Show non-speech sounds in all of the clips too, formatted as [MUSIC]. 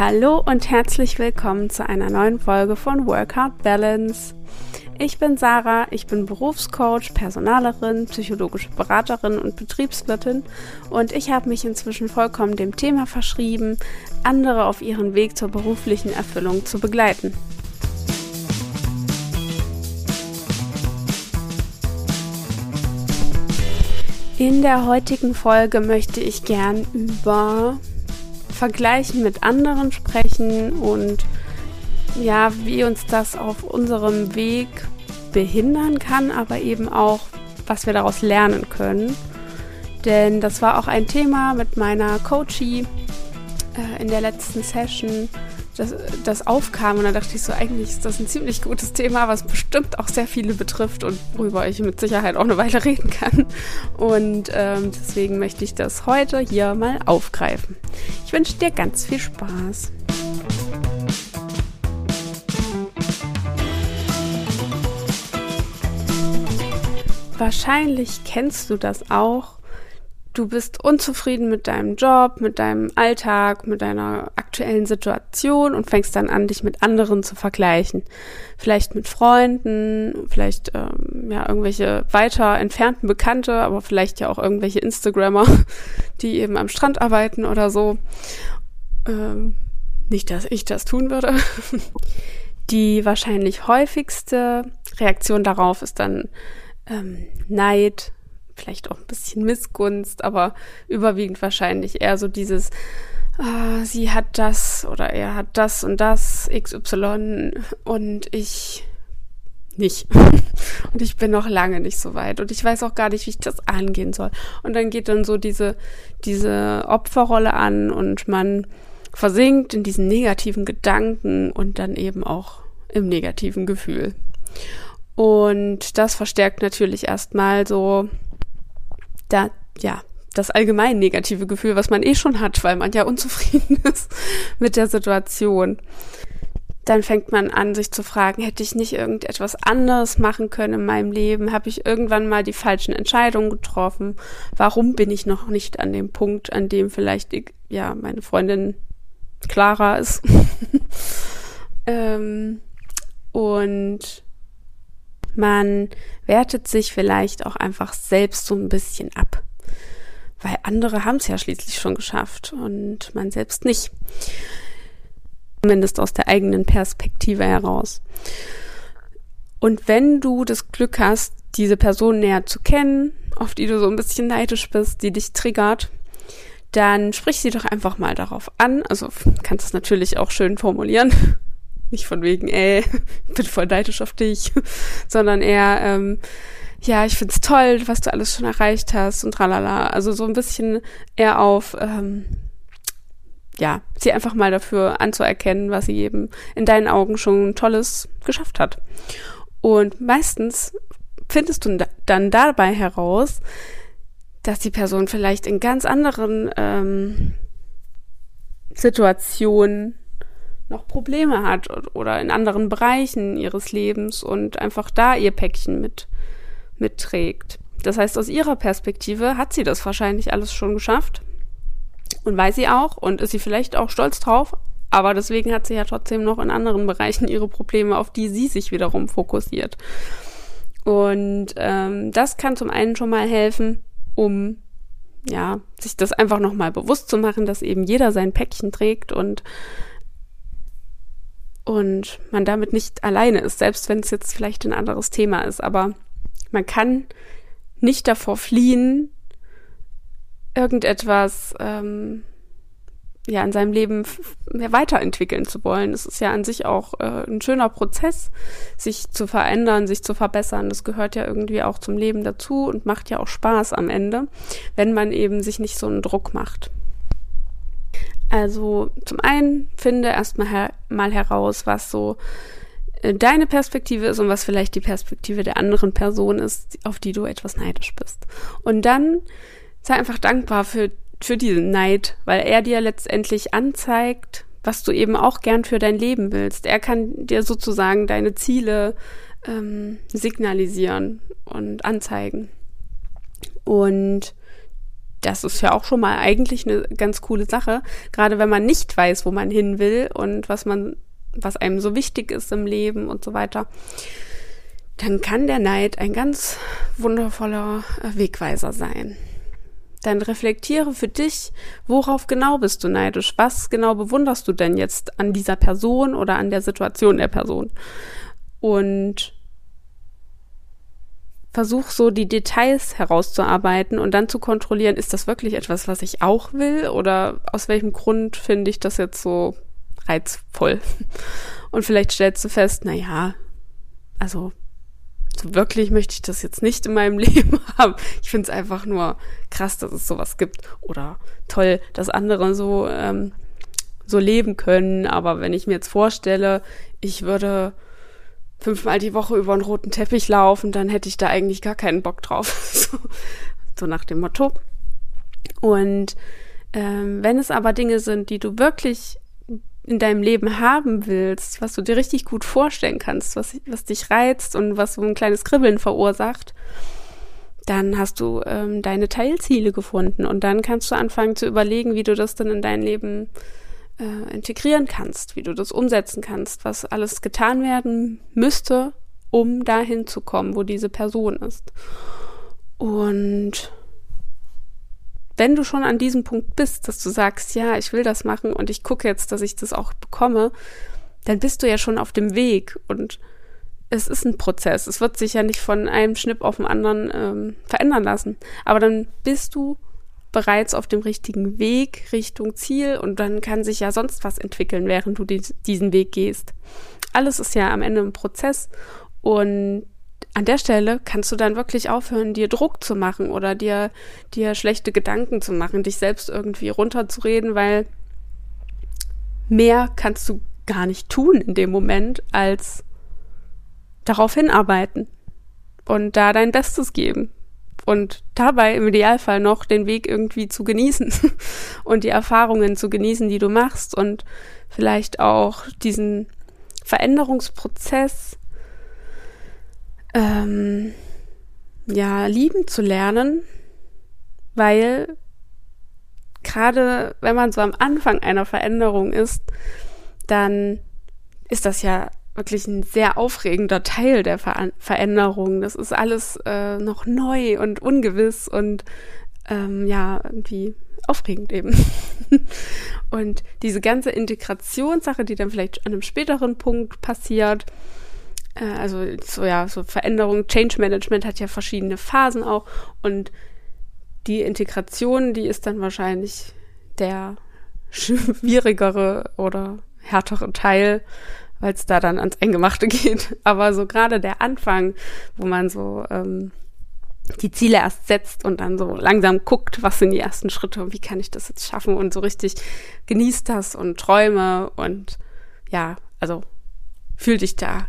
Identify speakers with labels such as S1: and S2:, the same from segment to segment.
S1: Hallo und herzlich willkommen zu einer neuen Folge von Work Hard Balance. Ich bin Sarah, ich bin Berufscoach, Personalerin, psychologische Beraterin und Betriebswirtin und ich habe mich inzwischen vollkommen dem Thema verschrieben, andere auf ihren Weg zur beruflichen Erfüllung zu begleiten. In der heutigen Folge möchte ich gern über Vergleichen mit anderen sprechen und ja, wie uns das auf unserem Weg behindern kann, aber eben auch, was wir daraus lernen können. Denn das war auch ein Thema mit meiner Coachie äh, in der letzten Session, das, das aufkam und da dachte ich so, eigentlich ist das ein ziemlich gutes Thema, was bestimmt auch sehr viele betrifft und worüber ich mit Sicherheit auch eine Weile [LAUGHS] reden kann. Und ähm, deswegen möchte ich das heute hier mal aufgreifen. Ich wünsche dir ganz viel Spaß. Wahrscheinlich kennst du das auch, du bist unzufrieden mit deinem Job, mit deinem Alltag, mit deiner aktuellen Situation und fängst dann an, dich mit anderen zu vergleichen. Vielleicht mit Freunden, vielleicht ähm, ja irgendwelche weiter entfernten Bekannte, aber vielleicht ja auch irgendwelche Instagrammer, [LAUGHS] die eben am Strand arbeiten oder so. Ähm, nicht, dass ich das tun würde. [LAUGHS] Die wahrscheinlich häufigste Reaktion darauf ist dann ähm, Neid, vielleicht auch ein bisschen Missgunst, aber überwiegend wahrscheinlich eher so dieses, äh, sie hat das oder er hat das und das, XY und ich nicht. [LAUGHS] und ich bin noch lange nicht so weit und ich weiß auch gar nicht, wie ich das angehen soll. Und dann geht dann so diese, diese Opferrolle an und man versinkt in diesen negativen Gedanken und dann eben auch im negativen Gefühl. Und das verstärkt natürlich erstmal so da, ja, das allgemein negative Gefühl, was man eh schon hat, weil man ja unzufrieden [LAUGHS] ist mit der Situation. Dann fängt man an, sich zu fragen, hätte ich nicht irgendetwas anderes machen können in meinem Leben? Habe ich irgendwann mal die falschen Entscheidungen getroffen? Warum bin ich noch nicht an dem Punkt, an dem vielleicht, ja, meine Freundin Clara ist? [LAUGHS] ähm, und man wertet sich vielleicht auch einfach selbst so ein bisschen ab. Weil andere haben es ja schließlich schon geschafft und man selbst nicht. Zumindest aus der eigenen Perspektive heraus. Und wenn du das Glück hast, diese Person näher zu kennen, auf die du so ein bisschen neidisch bist, die dich triggert, dann sprich sie doch einfach mal darauf an. Also kannst es natürlich auch schön formulieren. Nicht von wegen, ey, [LAUGHS] bin voll neidisch auf dich, [LAUGHS] sondern eher, ähm, ja, ich find's toll, was du alles schon erreicht hast und tralala. Also so ein bisschen eher auf, ähm, ja, sie einfach mal dafür anzuerkennen, was sie eben in deinen Augen schon Tolles geschafft hat. Und meistens findest du dann dabei heraus, dass die Person vielleicht in ganz anderen ähm, Situationen noch Probleme hat oder in anderen Bereichen ihres Lebens und einfach da ihr Päckchen mit mitträgt. Das heißt, aus ihrer Perspektive hat sie das wahrscheinlich alles schon geschafft und weiß sie auch und ist sie vielleicht auch stolz drauf, aber deswegen hat sie ja trotzdem noch in anderen Bereichen ihre Probleme, auf die sie sich wiederum fokussiert. Und ähm, das kann zum einen schon mal helfen, um ja sich das einfach noch mal bewusst zu machen, dass eben jeder sein Päckchen trägt und und man damit nicht alleine ist, selbst wenn es jetzt vielleicht ein anderes Thema ist. Aber man kann nicht davor fliehen, irgendetwas ähm, ja in seinem Leben mehr weiterentwickeln zu wollen. Es ist ja an sich auch äh, ein schöner Prozess, sich zu verändern, sich zu verbessern. Das gehört ja irgendwie auch zum Leben dazu und macht ja auch Spaß am Ende, wenn man eben sich nicht so einen Druck macht. Also zum einen finde erstmal her mal heraus, was so deine Perspektive ist und was vielleicht die Perspektive der anderen Person ist, auf die du etwas neidisch bist. Und dann sei einfach dankbar für, für diesen Neid, weil er dir letztendlich anzeigt, was du eben auch gern für dein Leben willst. Er kann dir sozusagen deine Ziele ähm, signalisieren und anzeigen. Und das ist ja auch schon mal eigentlich eine ganz coole Sache, gerade wenn man nicht weiß, wo man hin will und was man, was einem so wichtig ist im Leben und so weiter. Dann kann der Neid ein ganz wundervoller Wegweiser sein. Dann reflektiere für dich, worauf genau bist du neidisch? Was genau bewunderst du denn jetzt an dieser Person oder an der Situation der Person? Und versuch so die Details herauszuarbeiten und dann zu kontrollieren, ist das wirklich etwas, was ich auch will oder aus welchem Grund finde ich das jetzt so reizvoll? Und vielleicht stellst du fest, na ja, also so wirklich möchte ich das jetzt nicht in meinem [LAUGHS] Leben haben. Ich finde es einfach nur krass, dass es sowas gibt oder toll, dass andere so ähm, so leben können. Aber wenn ich mir jetzt vorstelle, ich würde fünfmal die Woche über einen roten Teppich laufen, dann hätte ich da eigentlich gar keinen Bock drauf. [LAUGHS] so, so nach dem Motto. Und ähm, wenn es aber Dinge sind, die du wirklich in deinem Leben haben willst, was du dir richtig gut vorstellen kannst, was, was dich reizt und was so ein kleines Kribbeln verursacht, dann hast du ähm, deine Teilziele gefunden und dann kannst du anfangen zu überlegen, wie du das dann in dein Leben äh, integrieren kannst, wie du das umsetzen kannst, was alles getan werden müsste, um dahin zu kommen, wo diese Person ist. Und wenn du schon an diesem Punkt bist, dass du sagst, ja, ich will das machen und ich gucke jetzt, dass ich das auch bekomme, dann bist du ja schon auf dem Weg und es ist ein Prozess. Es wird sich ja nicht von einem Schnipp auf den anderen ähm, verändern lassen. Aber dann bist du bereits auf dem richtigen Weg Richtung Ziel und dann kann sich ja sonst was entwickeln, während du die, diesen Weg gehst. Alles ist ja am Ende ein Prozess und an der Stelle kannst du dann wirklich aufhören, dir Druck zu machen oder dir, dir schlechte Gedanken zu machen, dich selbst irgendwie runterzureden, weil mehr kannst du gar nicht tun in dem Moment, als darauf hinarbeiten und da dein Bestes geben und dabei im Idealfall noch den Weg irgendwie zu genießen [LAUGHS] und die Erfahrungen zu genießen, die du machst und vielleicht auch diesen Veränderungsprozess ähm, ja lieben zu lernen, weil gerade wenn man so am Anfang einer Veränderung ist, dann ist das ja wirklich ein sehr aufregender Teil der Ver Veränderung. Das ist alles äh, noch neu und ungewiss und ähm, ja, irgendwie aufregend eben. [LAUGHS] und diese ganze Integrationssache, die dann vielleicht an einem späteren Punkt passiert, also so ja, so Veränderung, Change Management hat ja verschiedene Phasen auch und die Integration, die ist dann wahrscheinlich der schwierigere oder härtere Teil, weil es da dann ans Eingemachte geht. [LAUGHS] Aber so gerade der Anfang, wo man so ähm, die Ziele erst setzt und dann so langsam guckt, was sind die ersten Schritte und wie kann ich das jetzt schaffen und so richtig genießt das und träume und ja, also fühl dich da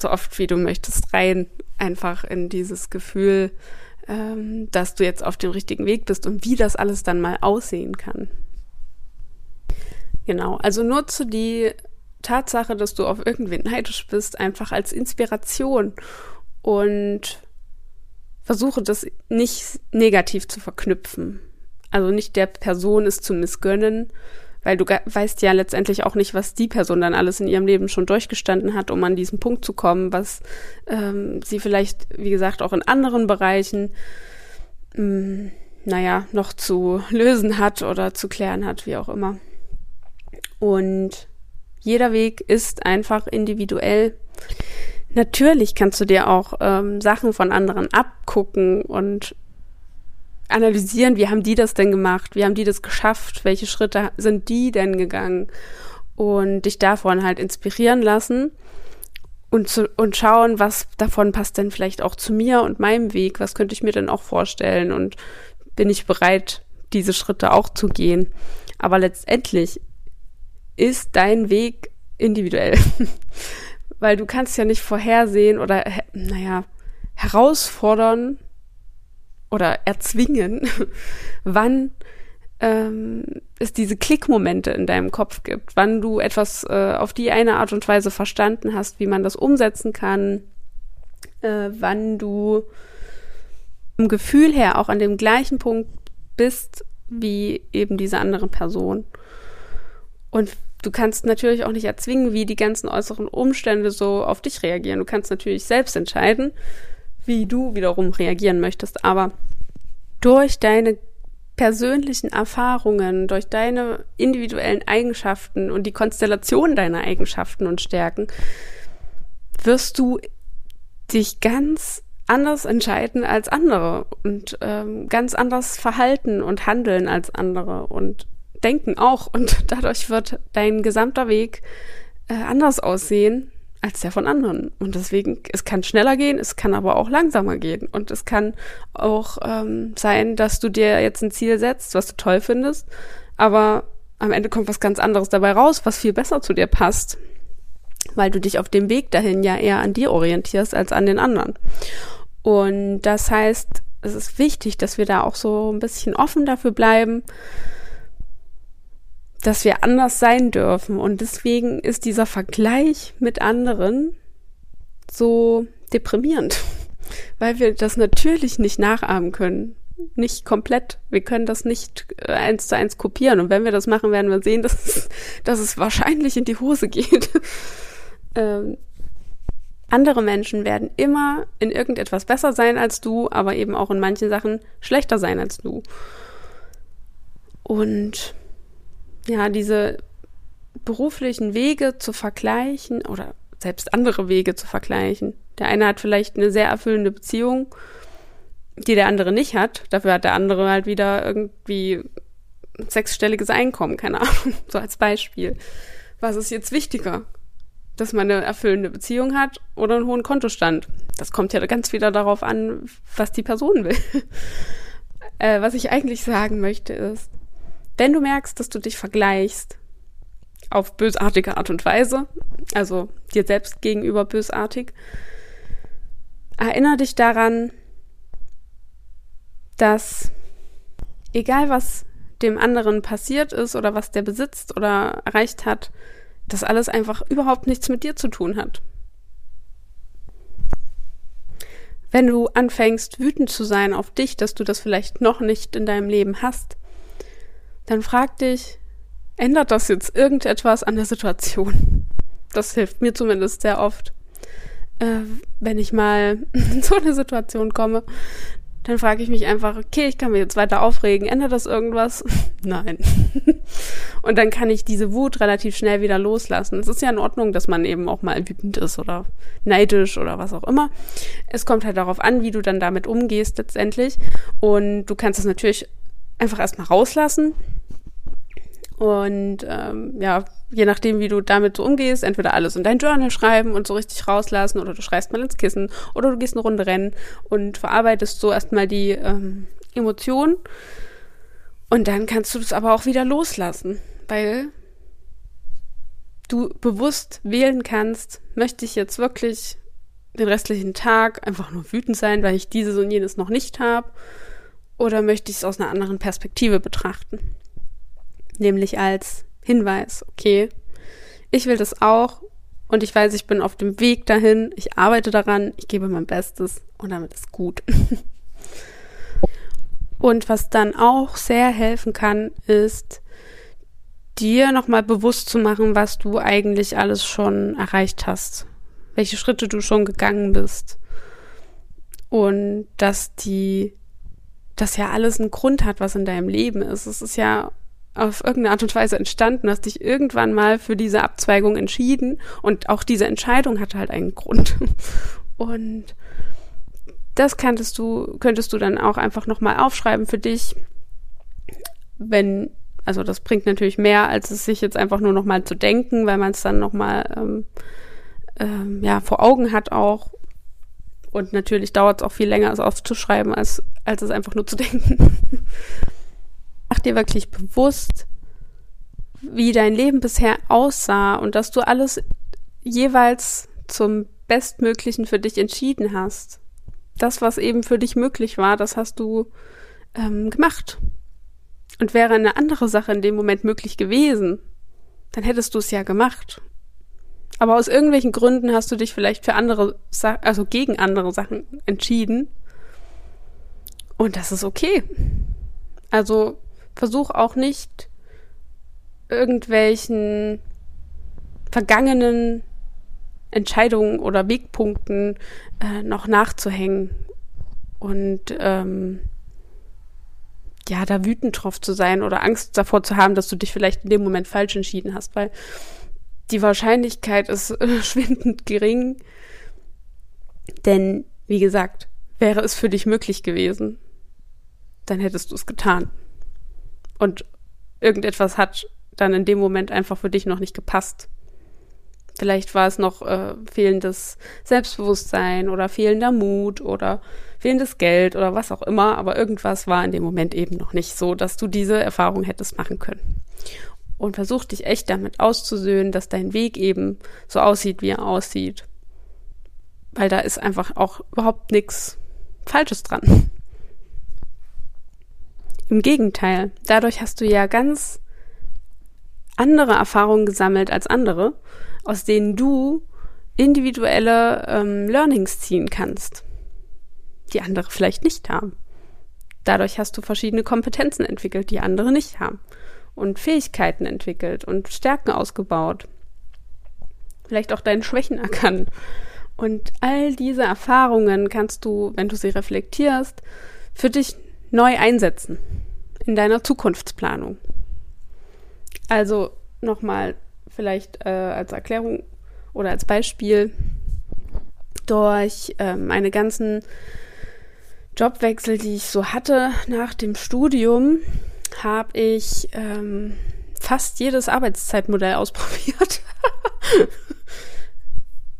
S1: so oft wie du möchtest rein, einfach in dieses Gefühl, ähm, dass du jetzt auf dem richtigen Weg bist und wie das alles dann mal aussehen kann. Genau, also nutze die Tatsache, dass du auf irgendwen neidisch bist, einfach als Inspiration und versuche das nicht negativ zu verknüpfen. Also nicht der Person es zu missgönnen, weil du weißt ja letztendlich auch nicht, was die Person dann alles in ihrem Leben schon durchgestanden hat, um an diesen Punkt zu kommen, was ähm, sie vielleicht, wie gesagt, auch in anderen Bereichen, mh, hm, naja, noch zu lösen hat oder zu klären hat, wie auch immer. Und jeder Weg ist einfach individuell. Natürlich kannst du dir auch ähm, Sachen von anderen abgucken und analysieren, wie haben die das denn gemacht, wie haben die das geschafft, welche Schritte sind die denn gegangen und dich davon halt inspirieren lassen und, zu, und schauen, was davon passt denn vielleicht auch zu mir und meinem Weg, was könnte ich mir denn auch vorstellen und bin ich bereit, diese Schritte auch zu gehen. Aber letztendlich ist dein Weg individuell. [LAUGHS] Weil du kannst ja nicht vorhersehen oder, naja, herausfordern oder erzwingen, [LAUGHS] wann ähm, es diese Klickmomente in deinem Kopf gibt, wann du etwas äh, auf die eine Art und Weise verstanden hast, wie man das umsetzen kann, äh, wann du im Gefühl her auch an dem gleichen Punkt bist wie eben diese andere Person. Und du kannst natürlich auch nicht erzwingen, wie die ganzen äußeren Umstände so auf dich reagieren. Du kannst natürlich selbst entscheiden, wie du wiederum reagieren möchtest. Aber durch deine persönlichen Erfahrungen, durch deine individuellen Eigenschaften und die Konstellation deiner Eigenschaften und Stärken, wirst du dich ganz anders entscheiden als andere und ähm, ganz anders verhalten und handeln als andere und denken auch. Und [LAUGHS] dadurch wird dein gesamter Weg äh, anders aussehen als der von anderen. Und deswegen, es kann schneller gehen, es kann aber auch langsamer gehen. Und es kann auch ähm, sein, dass du dir jetzt ein Ziel setzt, was du toll findest, aber am Ende kommt was ganz anderes dabei raus, was viel besser zu dir passt. Weil du dich auf dem Weg dahin ja eher an dir orientierst als an den anderen. Und das heißt, es ist wichtig, dass wir da auch so ein bisschen offen dafür bleiben, dass wir anders sein dürfen. Und deswegen ist dieser Vergleich mit anderen so deprimierend, [LAUGHS] weil wir das natürlich nicht nachahmen können. Nicht komplett. Wir können das nicht äh, eins zu eins kopieren. Und wenn wir das machen, werden wir sehen, [LAUGHS] dass es, dass es wahrscheinlich in die Hose geht. [LAUGHS] ähm, andere Menschen werden immer in irgendetwas besser sein als du, aber eben auch in manchen Sachen schlechter sein als du. Und ja, diese beruflichen Wege zu vergleichen oder selbst andere Wege zu vergleichen. Der eine hat vielleicht eine sehr erfüllende Beziehung, die der andere nicht hat. Dafür hat der andere halt wieder irgendwie sechsstelliges Einkommen, keine Ahnung, [LAUGHS] so als Beispiel. Was ist jetzt wichtiger? Dass man eine erfüllende Beziehung hat oder einen hohen Kontostand? Das kommt ja ganz wieder darauf an, was die Person will. [LAUGHS] äh, was ich eigentlich sagen möchte ist, wenn du merkst, dass du dich vergleichst auf bösartige Art und Weise, also dir selbst gegenüber bösartig, erinnere dich daran, dass egal was dem anderen passiert ist oder was der besitzt oder erreicht hat, das alles einfach überhaupt nichts mit dir zu tun hat. Wenn du anfängst, wütend zu sein auf dich, dass du das vielleicht noch nicht in deinem Leben hast, dann frag dich, ändert das jetzt irgendetwas an der Situation? Das hilft mir zumindest sehr oft. Äh, wenn ich mal [LAUGHS] in so eine Situation komme, dann frage ich mich einfach, okay, ich kann mich jetzt weiter aufregen, ändert das irgendwas? [LAUGHS] Nein. [LAUGHS] Und dann kann ich diese Wut relativ schnell wieder loslassen. Es ist ja in Ordnung, dass man eben auch mal wütend ist oder neidisch oder was auch immer. Es kommt halt darauf an, wie du dann damit umgehst letztendlich. Und du kannst es natürlich einfach erstmal rauslassen und ähm, ja, je nachdem, wie du damit so umgehst, entweder alles in dein Journal schreiben und so richtig rauslassen oder du schreibst mal ins Kissen oder du gehst eine Runde rennen und verarbeitest so erstmal die ähm, Emotionen. Und dann kannst du das aber auch wieder loslassen, weil du bewusst wählen kannst, möchte ich jetzt wirklich den restlichen Tag einfach nur wütend sein, weil ich dieses und jenes noch nicht habe, oder möchte ich es aus einer anderen Perspektive betrachten? nämlich als Hinweis, okay, ich will das auch und ich weiß, ich bin auf dem Weg dahin, ich arbeite daran, ich gebe mein Bestes und damit ist gut. [LAUGHS] und was dann auch sehr helfen kann, ist dir nochmal bewusst zu machen, was du eigentlich alles schon erreicht hast, welche Schritte du schon gegangen bist und dass die das ja alles einen Grund hat, was in deinem Leben ist. Es ist ja auf irgendeine Art und Weise entstanden, hast dich irgendwann mal für diese Abzweigung entschieden und auch diese Entscheidung hatte halt einen Grund. [LAUGHS] Und das könntest du, könntest du dann auch einfach nochmal aufschreiben für dich, wenn, also das bringt natürlich mehr, als es sich jetzt einfach nur nochmal zu denken, weil man es dann nochmal ähm, ähm, ja, vor Augen hat auch. Und natürlich dauert es auch viel länger, es aufzuschreiben, als, als es einfach nur zu [LAUGHS] denken. mach dir wirklich bewusst, wie dein Leben bisher aussah und dass du alles jeweils zum Bestmöglichen für dich entschieden hast. Das, was eben für dich möglich war, das hast du ähm, gemacht. Und wäre eine andere Sache in dem Moment möglich gewesen, dann hättest du es ja gemacht. Aber aus irgendwelchen Gründen hast du dich vielleicht für andere, Sa also gegen andere Sachen entschieden. Und das ist okay. Also versuch auch nicht irgendwelchen vergangenen Entscheidungen oder Wegpunkten äh, noch nachzuhängen und ähm, ja, da wütend drauf zu sein oder Angst davor zu haben, dass du dich vielleicht in dem Moment falsch entschieden hast, weil die Wahrscheinlichkeit ist äh, [LAUGHS] schwindend gering. Denn, wie gesagt, wäre es für dich möglich gewesen, dann hättest du es getan. Und irgendetwas hat dann in dem Moment einfach für dich noch nicht gepasst. Vielleicht war es noch äh, fehlendes Selbstbewusstsein oder fehlender Mut oder fehlendes Geld oder was auch immer, aber irgendwas war in dem Moment eben noch nicht so, dass du diese Erfahrung hättest machen können. Und versuch dich echt damit auszusöhnen, dass dein Weg eben so aussieht, wie er aussieht. Weil da ist einfach auch überhaupt nichts Falsches dran. [LAUGHS] Im Gegenteil, dadurch hast du ja ganz andere Erfahrungen gesammelt als andere aus denen du individuelle ähm, Learnings ziehen kannst, die andere vielleicht nicht haben. Dadurch hast du verschiedene Kompetenzen entwickelt, die andere nicht haben. Und Fähigkeiten entwickelt und Stärken ausgebaut. Vielleicht auch deine Schwächen [LAUGHS] erkannt. Und all diese Erfahrungen kannst du, wenn du sie reflektierst, für dich neu einsetzen in deiner Zukunftsplanung. Also nochmal vielleicht äh, als Erklärung oder als Beispiel durch äh, meine ganzen Jobwechsel, die ich so hatte nach dem Studium, habe ich ähm, fast jedes Arbeitszeitmodell [LAUGHS] ausprobiert.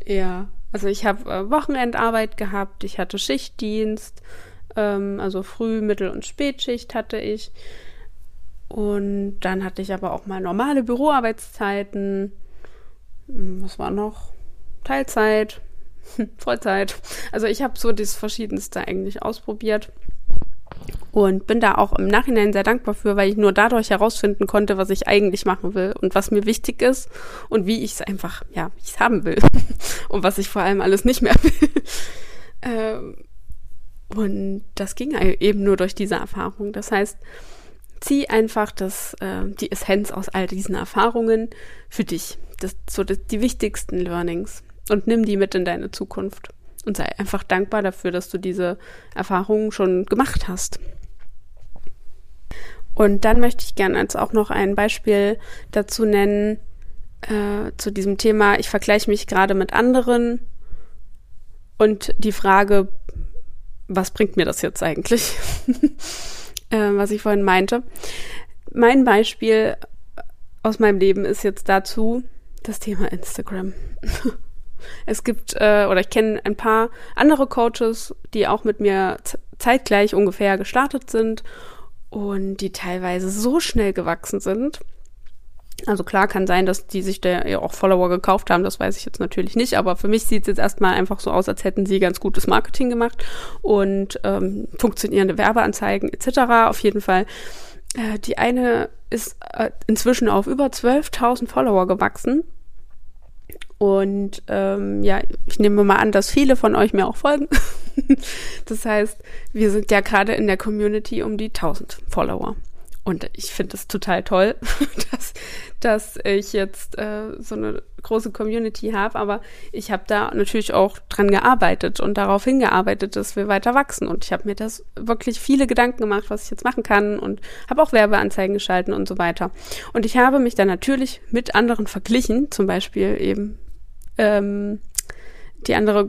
S1: ja, also ich habe äh, Wochenendarbeit gehabt, ich hatte Schichtdienst, ähm, also Früh-, Mittel- und Spätschicht hatte ich. Und dann hatte ich aber auch mal normale Büroarbeitszeiten. Hm, was war noch? Teilzeit, [LAUGHS] Vollzeit. Also ich habe so das Verschiedenste eigentlich ausprobiert und bin da auch im Nachhinein sehr dankbar für, weil ich nur dadurch herausfinden konnte, was ich eigentlich machen will und was mir wichtig ist und wie ich es einfach, ja, ich es haben will [LAUGHS] und was ich vor allem alles nicht mehr [LAUGHS] will. Ähm, und das ging eben nur durch diese Erfahrung. Das heißt, zieh einfach das, äh, die Essenz aus all diesen Erfahrungen für dich. Das, so die wichtigsten Learnings und nimm die mit in deine Zukunft. Und sei einfach dankbar dafür, dass du diese Erfahrungen schon gemacht hast. Und dann möchte ich gerne als auch noch ein Beispiel dazu nennen, äh, zu diesem Thema, ich vergleiche mich gerade mit anderen und die Frage, was bringt mir das jetzt eigentlich? [LAUGHS] äh, was ich vorhin meinte. Mein Beispiel aus meinem Leben ist jetzt dazu das Thema Instagram. [LAUGHS] es gibt, äh, oder ich kenne ein paar andere Coaches, die auch mit mir zeitgleich ungefähr gestartet sind und die teilweise so schnell gewachsen sind. Also klar kann sein, dass die sich da ja auch Follower gekauft haben, das weiß ich jetzt natürlich nicht, aber für mich sieht es jetzt erstmal einfach so aus, als hätten sie ganz gutes Marketing gemacht und ähm, funktionierende Werbeanzeigen etc. Auf jeden Fall. Äh, die eine ist äh, inzwischen auf über 12.000 Follower gewachsen. Und ähm, ja, ich nehme mal an, dass viele von euch mir auch folgen. [LAUGHS] das heißt, wir sind ja gerade in der Community um die 1000 Follower. Und ich finde es total toll, [LAUGHS] dass, dass ich jetzt äh, so eine große Community habe. Aber ich habe da natürlich auch dran gearbeitet und darauf hingearbeitet, dass wir weiter wachsen. Und ich habe mir das wirklich viele Gedanken gemacht, was ich jetzt machen kann und habe auch Werbeanzeigen geschalten und so weiter. Und ich habe mich dann natürlich mit anderen verglichen, zum Beispiel eben ähm, die andere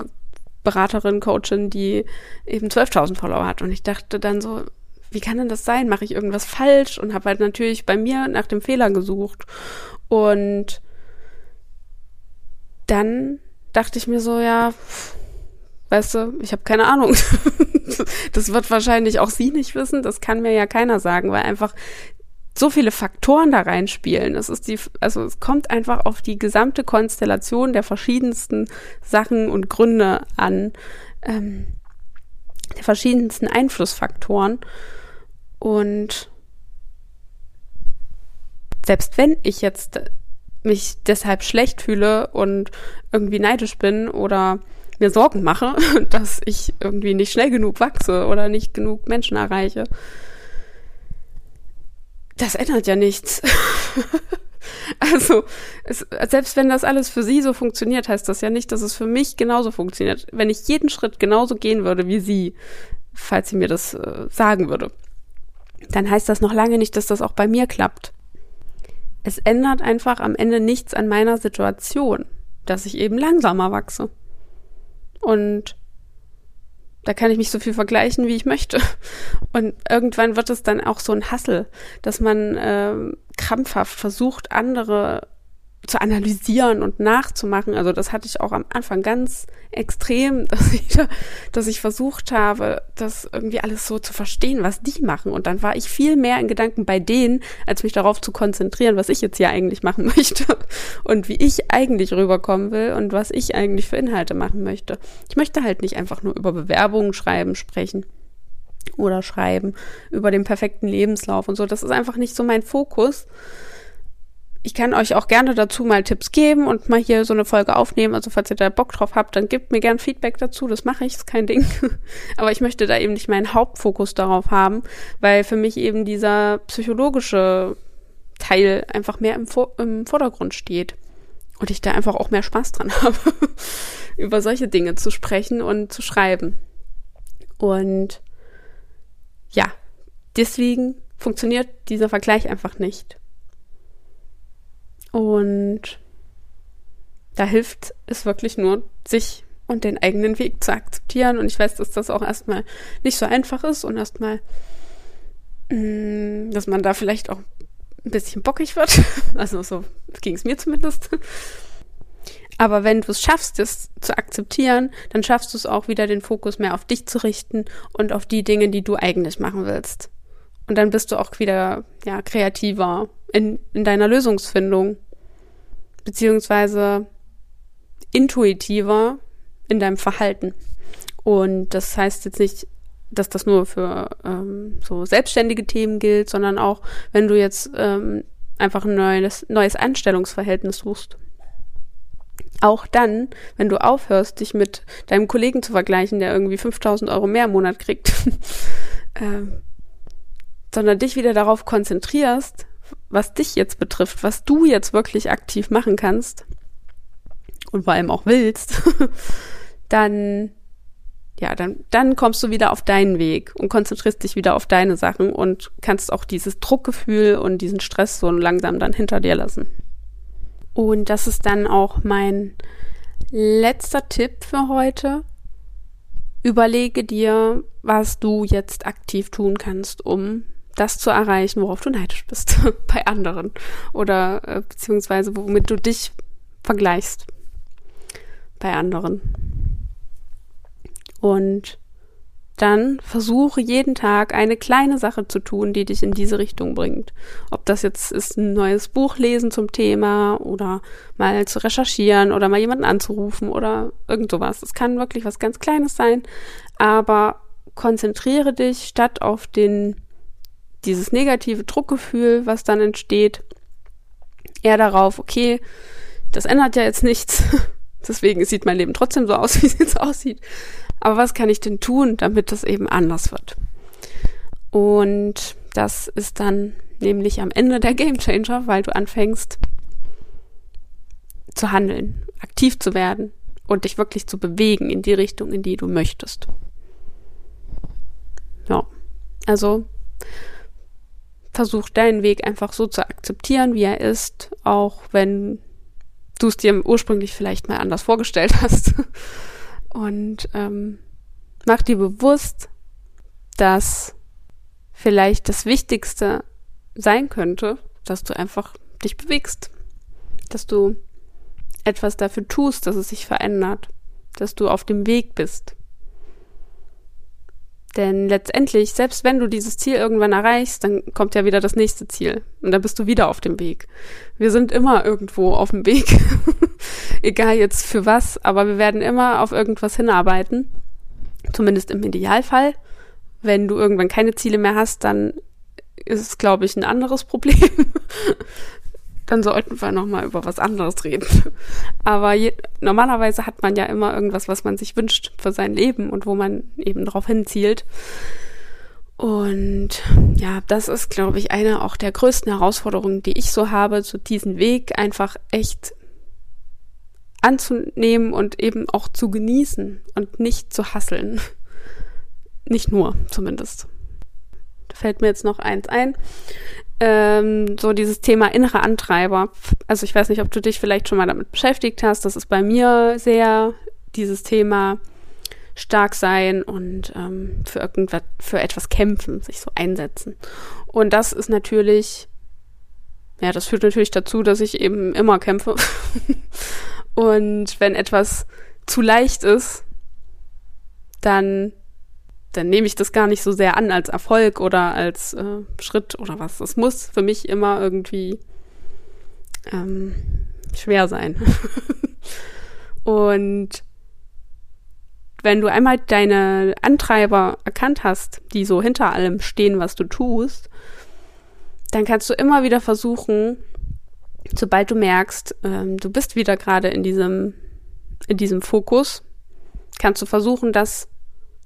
S1: Beraterin, Coachin, die eben 12.000 Follower hat. Und ich dachte dann so, wie kann denn das sein? Mache ich irgendwas falsch? Und habe halt natürlich bei mir nach dem Fehler gesucht. Und dann dachte ich mir so, ja, weißt du, ich habe keine Ahnung. [LAUGHS] das wird wahrscheinlich auch sie nicht wissen. Das kann mir ja keiner sagen, weil einfach so viele Faktoren da reinspielen. Es ist die, also es kommt einfach auf die gesamte Konstellation der verschiedensten Sachen und Gründe an, ähm, der verschiedensten Einflussfaktoren. Und selbst wenn ich jetzt mich deshalb schlecht fühle und irgendwie neidisch bin oder mir Sorgen mache, [LAUGHS] dass ich irgendwie nicht schnell genug wachse oder nicht genug Menschen erreiche, das ändert ja nichts. [LAUGHS] also, es, selbst wenn das alles für sie so funktioniert, heißt das ja nicht, dass es für mich genauso funktioniert. Wenn ich jeden Schritt genauso gehen würde wie sie, falls sie mir das äh, sagen würde, dann heißt das noch lange nicht, dass das auch bei mir klappt. Es ändert einfach am Ende nichts an meiner Situation, dass ich eben langsamer wachse. Und da kann ich mich so viel vergleichen, wie ich möchte. [LAUGHS] Und irgendwann wird es dann auch so ein Hassel, dass man äh, krampfhaft versucht, andere zu analysieren und nachzumachen. Also das hatte ich auch am Anfang ganz extrem, [LAUGHS] dass ich, dass ich versucht habe, das irgendwie alles so zu verstehen, was die machen. Und dann war ich viel mehr in Gedanken bei denen, als mich darauf zu konzentrieren, was ich jetzt hier eigentlich machen [LAUGHS] möchte und wie ich eigentlich rüberkommen will und was ich eigentlich für Inhalte machen möchte. Ich möchte halt nicht einfach nur über Bewerbungen schreiben, sprechen oder schreiben, über den perfekten Lebenslauf und so. Das ist einfach nicht so mein Fokus ich kann euch auch gerne dazu mal Tipps geben und mal hier so eine Folge aufnehmen. Also falls ihr da Bock drauf habt, dann gebt mir gern Feedback dazu. Das mache ich, ist kein Ding. [LAUGHS] Aber ich möchte da eben nicht meinen Hauptfokus darauf haben, weil für mich eben dieser psychologische Teil einfach mehr im, Vor im Vordergrund steht. Und ich da einfach auch mehr Spaß dran [LAUGHS] habe, über solche Dinge zu sprechen und zu schreiben. Und ja, deswegen funktioniert dieser Vergleich einfach nicht. Und da hilft es wirklich nur, sich und den eigenen Weg zu akzeptieren. Und ich weiß, dass das auch erstmal nicht so einfach ist und erstmal, mm, dass man da vielleicht auch ein bisschen bockig wird. [LAUGHS] Also so ging es mir zumindest. Aber wenn du es schaffst, es zu akzeptieren, dann schaffst du es auch wieder, den Fokus mehr auf dich zu richten und auf die Dinge, die du eigentlich machen willst. Und dann bist du auch wieder ja, kreativer in, in deiner Lösungsfindung, beziehungsweise intuitiver in deinem Verhalten. Und das heißt jetzt nicht, dass das nur für ähm, so selbstständige Themen gilt, sondern auch, wenn du jetzt ähm, einfach ein neues, neues Anstellungsverhältnis suchst. Auch dann, wenn du aufhörst, dich mit deinem Kollegen zu vergleichen, der irgendwie 5000 Euro mehr im Monat kriegt, [LAUGHS] ähm, sondern dich wieder darauf konzentrierst, was dich jetzt betrifft, was du jetzt wirklich aktiv machen kannst und vor allem auch willst, [LAUGHS] dann ja, dann, dann kommst du wieder auf deinen Weg und konzentrierst dich wieder auf deine Sachen und kannst auch dieses Druckgefühl und diesen Stress so langsam dann hinter dir lassen. Und das ist dann auch mein letzter Tipp für heute. Überlege dir, was du jetzt aktiv tun kannst, um das zu erreichen, worauf du neidisch bist [LAUGHS] bei anderen oder äh, beziehungsweise womit du dich vergleichst bei anderen. Und dann versuche jeden Tag eine kleine Sache zu tun, die dich in diese Richtung bringt. Ob das jetzt ist, ein neues Buch lesen zum Thema oder mal zu recherchieren oder mal jemanden anzurufen oder irgend sowas. Es kann wirklich was ganz Kleines sein, aber konzentriere dich statt auf den dieses negative Druckgefühl, was dann entsteht, eher darauf, okay, das ändert ja jetzt nichts. [LAUGHS] Deswegen sieht mein Leben trotzdem so aus, [LAUGHS] wie es jetzt aussieht. Aber was kann ich denn tun, damit das eben anders wird? Und das ist dann nämlich am Ende der Game Changer, weil du anfängst zu handeln, aktiv zu werden und dich wirklich zu bewegen in die Richtung, in die du möchtest. Ja, also versuch deinen Weg einfach so zu akzeptieren, wie er ist, auch wenn du es dir ursprünglich vielleicht mal anders vorgestellt [LAUGHS] hast. Und ähm, mach dir bewusst, dass vielleicht das Wichtigste sein könnte, dass du einfach dich bewegst, dass du etwas dafür tust, dass es sich verändert, dass du auf dem Weg bist. Denn letztendlich, selbst wenn du dieses Ziel irgendwann erreichst, dann kommt ja wieder das nächste Ziel. Und dann bist du wieder auf dem Weg. Wir sind immer irgendwo auf dem Weg. [LAUGHS] Egal jetzt für was, aber wir werden immer auf irgendwas hinarbeiten. Zumindest im Idealfall. Wenn du irgendwann keine Ziele mehr hast, dann ist es, glaube ich, ein anderes Problem [LAUGHS] dann sollten wir nochmal über was anderes reden. [LAUGHS] Aber je, normalerweise hat man ja immer irgendwas, was man sich wünscht für sein Leben und wo man eben darauf hinzielt. Und ja, das ist, glaube ich, eine auch der größten Herausforderungen, die ich so habe, so diesen Weg einfach echt anzunehmen und eben auch zu genießen und nicht zu hasseln. Nicht nur, zumindest. Fällt mir jetzt noch eins ein. Ähm, so dieses Thema innere Antreiber. Also ich weiß nicht, ob du dich vielleicht schon mal damit beschäftigt hast. Das ist bei mir sehr dieses Thema stark sein und ähm, für irgendwas, für etwas kämpfen, sich so einsetzen. Und das ist natürlich, ja, das führt natürlich dazu, dass ich eben immer kämpfe. [LAUGHS] und wenn etwas zu leicht ist, dann dann nehme ich das gar nicht so sehr an als Erfolg oder als äh, Schritt oder was. Es muss für mich immer irgendwie ähm, schwer sein. [LAUGHS] und wenn du einmal deine Antreiber erkannt hast, die so hinter allem stehen, was du tust, dann kannst du immer wieder versuchen, sobald du merkst, ähm, du bist wieder gerade in diesem, in diesem Fokus, kannst du versuchen, das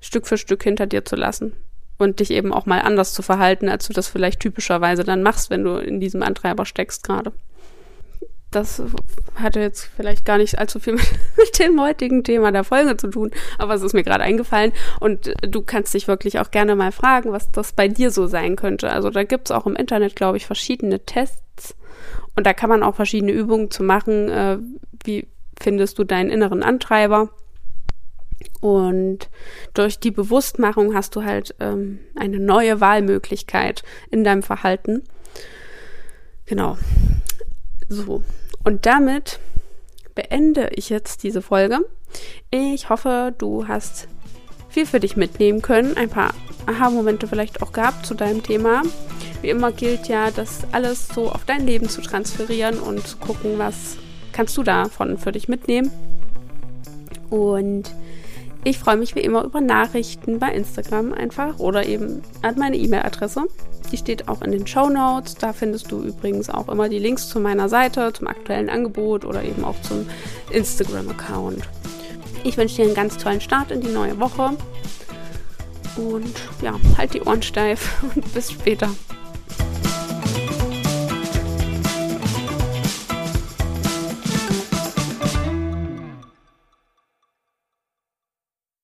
S1: Stück für Stück hinter dir zu lassen und dich eben auch mal anders zu verhalten, als du das vielleicht typischerweise dann machst, wenn du in diesem Antreiber steckst gerade das hatte jetzt vielleicht gar nicht allzu viel mit, [LAUGHS] mit, dem heutigen Thema der Folge zu tun, aber es ist mir gerade eingefallen und du kannst dich wirklich auch gerne mal fragen, was das bei dir so sein könnte. Also da gibt es auch im Internet, glaube ich, verschiedene Tests und da kann man auch verschiedene Übungen zu machen. Äh, wie findest du deinen inneren Antreiber? Und durch die Bewusstmachung hast du halt ähm, eine neue Wahlmöglichkeit in deinem Verhalten. Genau. So, und damit beende ich jetzt diese Folge. Ich hoffe, du hast viel für dich mitnehmen können, ein paar Aha-Momente vielleicht auch gehabt zu deinem Thema. Wie immer gilt ja, das alles so auf dein Leben zu transferieren und zu gucken, was kannst du davon für dich mitnehmen. Und ich freue mich wie immer über Nachrichten bei Instagram einfach oder eben an meine E-Mail-Adresse. Die steht auch in den Show Notes. Da findest du übrigens auch immer die Links zu meiner Seite, zum aktuellen Angebot oder eben auch zum Instagram-Account. Ich wünsche dir einen ganz tollen Start in die neue Woche. Und ja, halt die Ohren steif [LAUGHS] und bis später.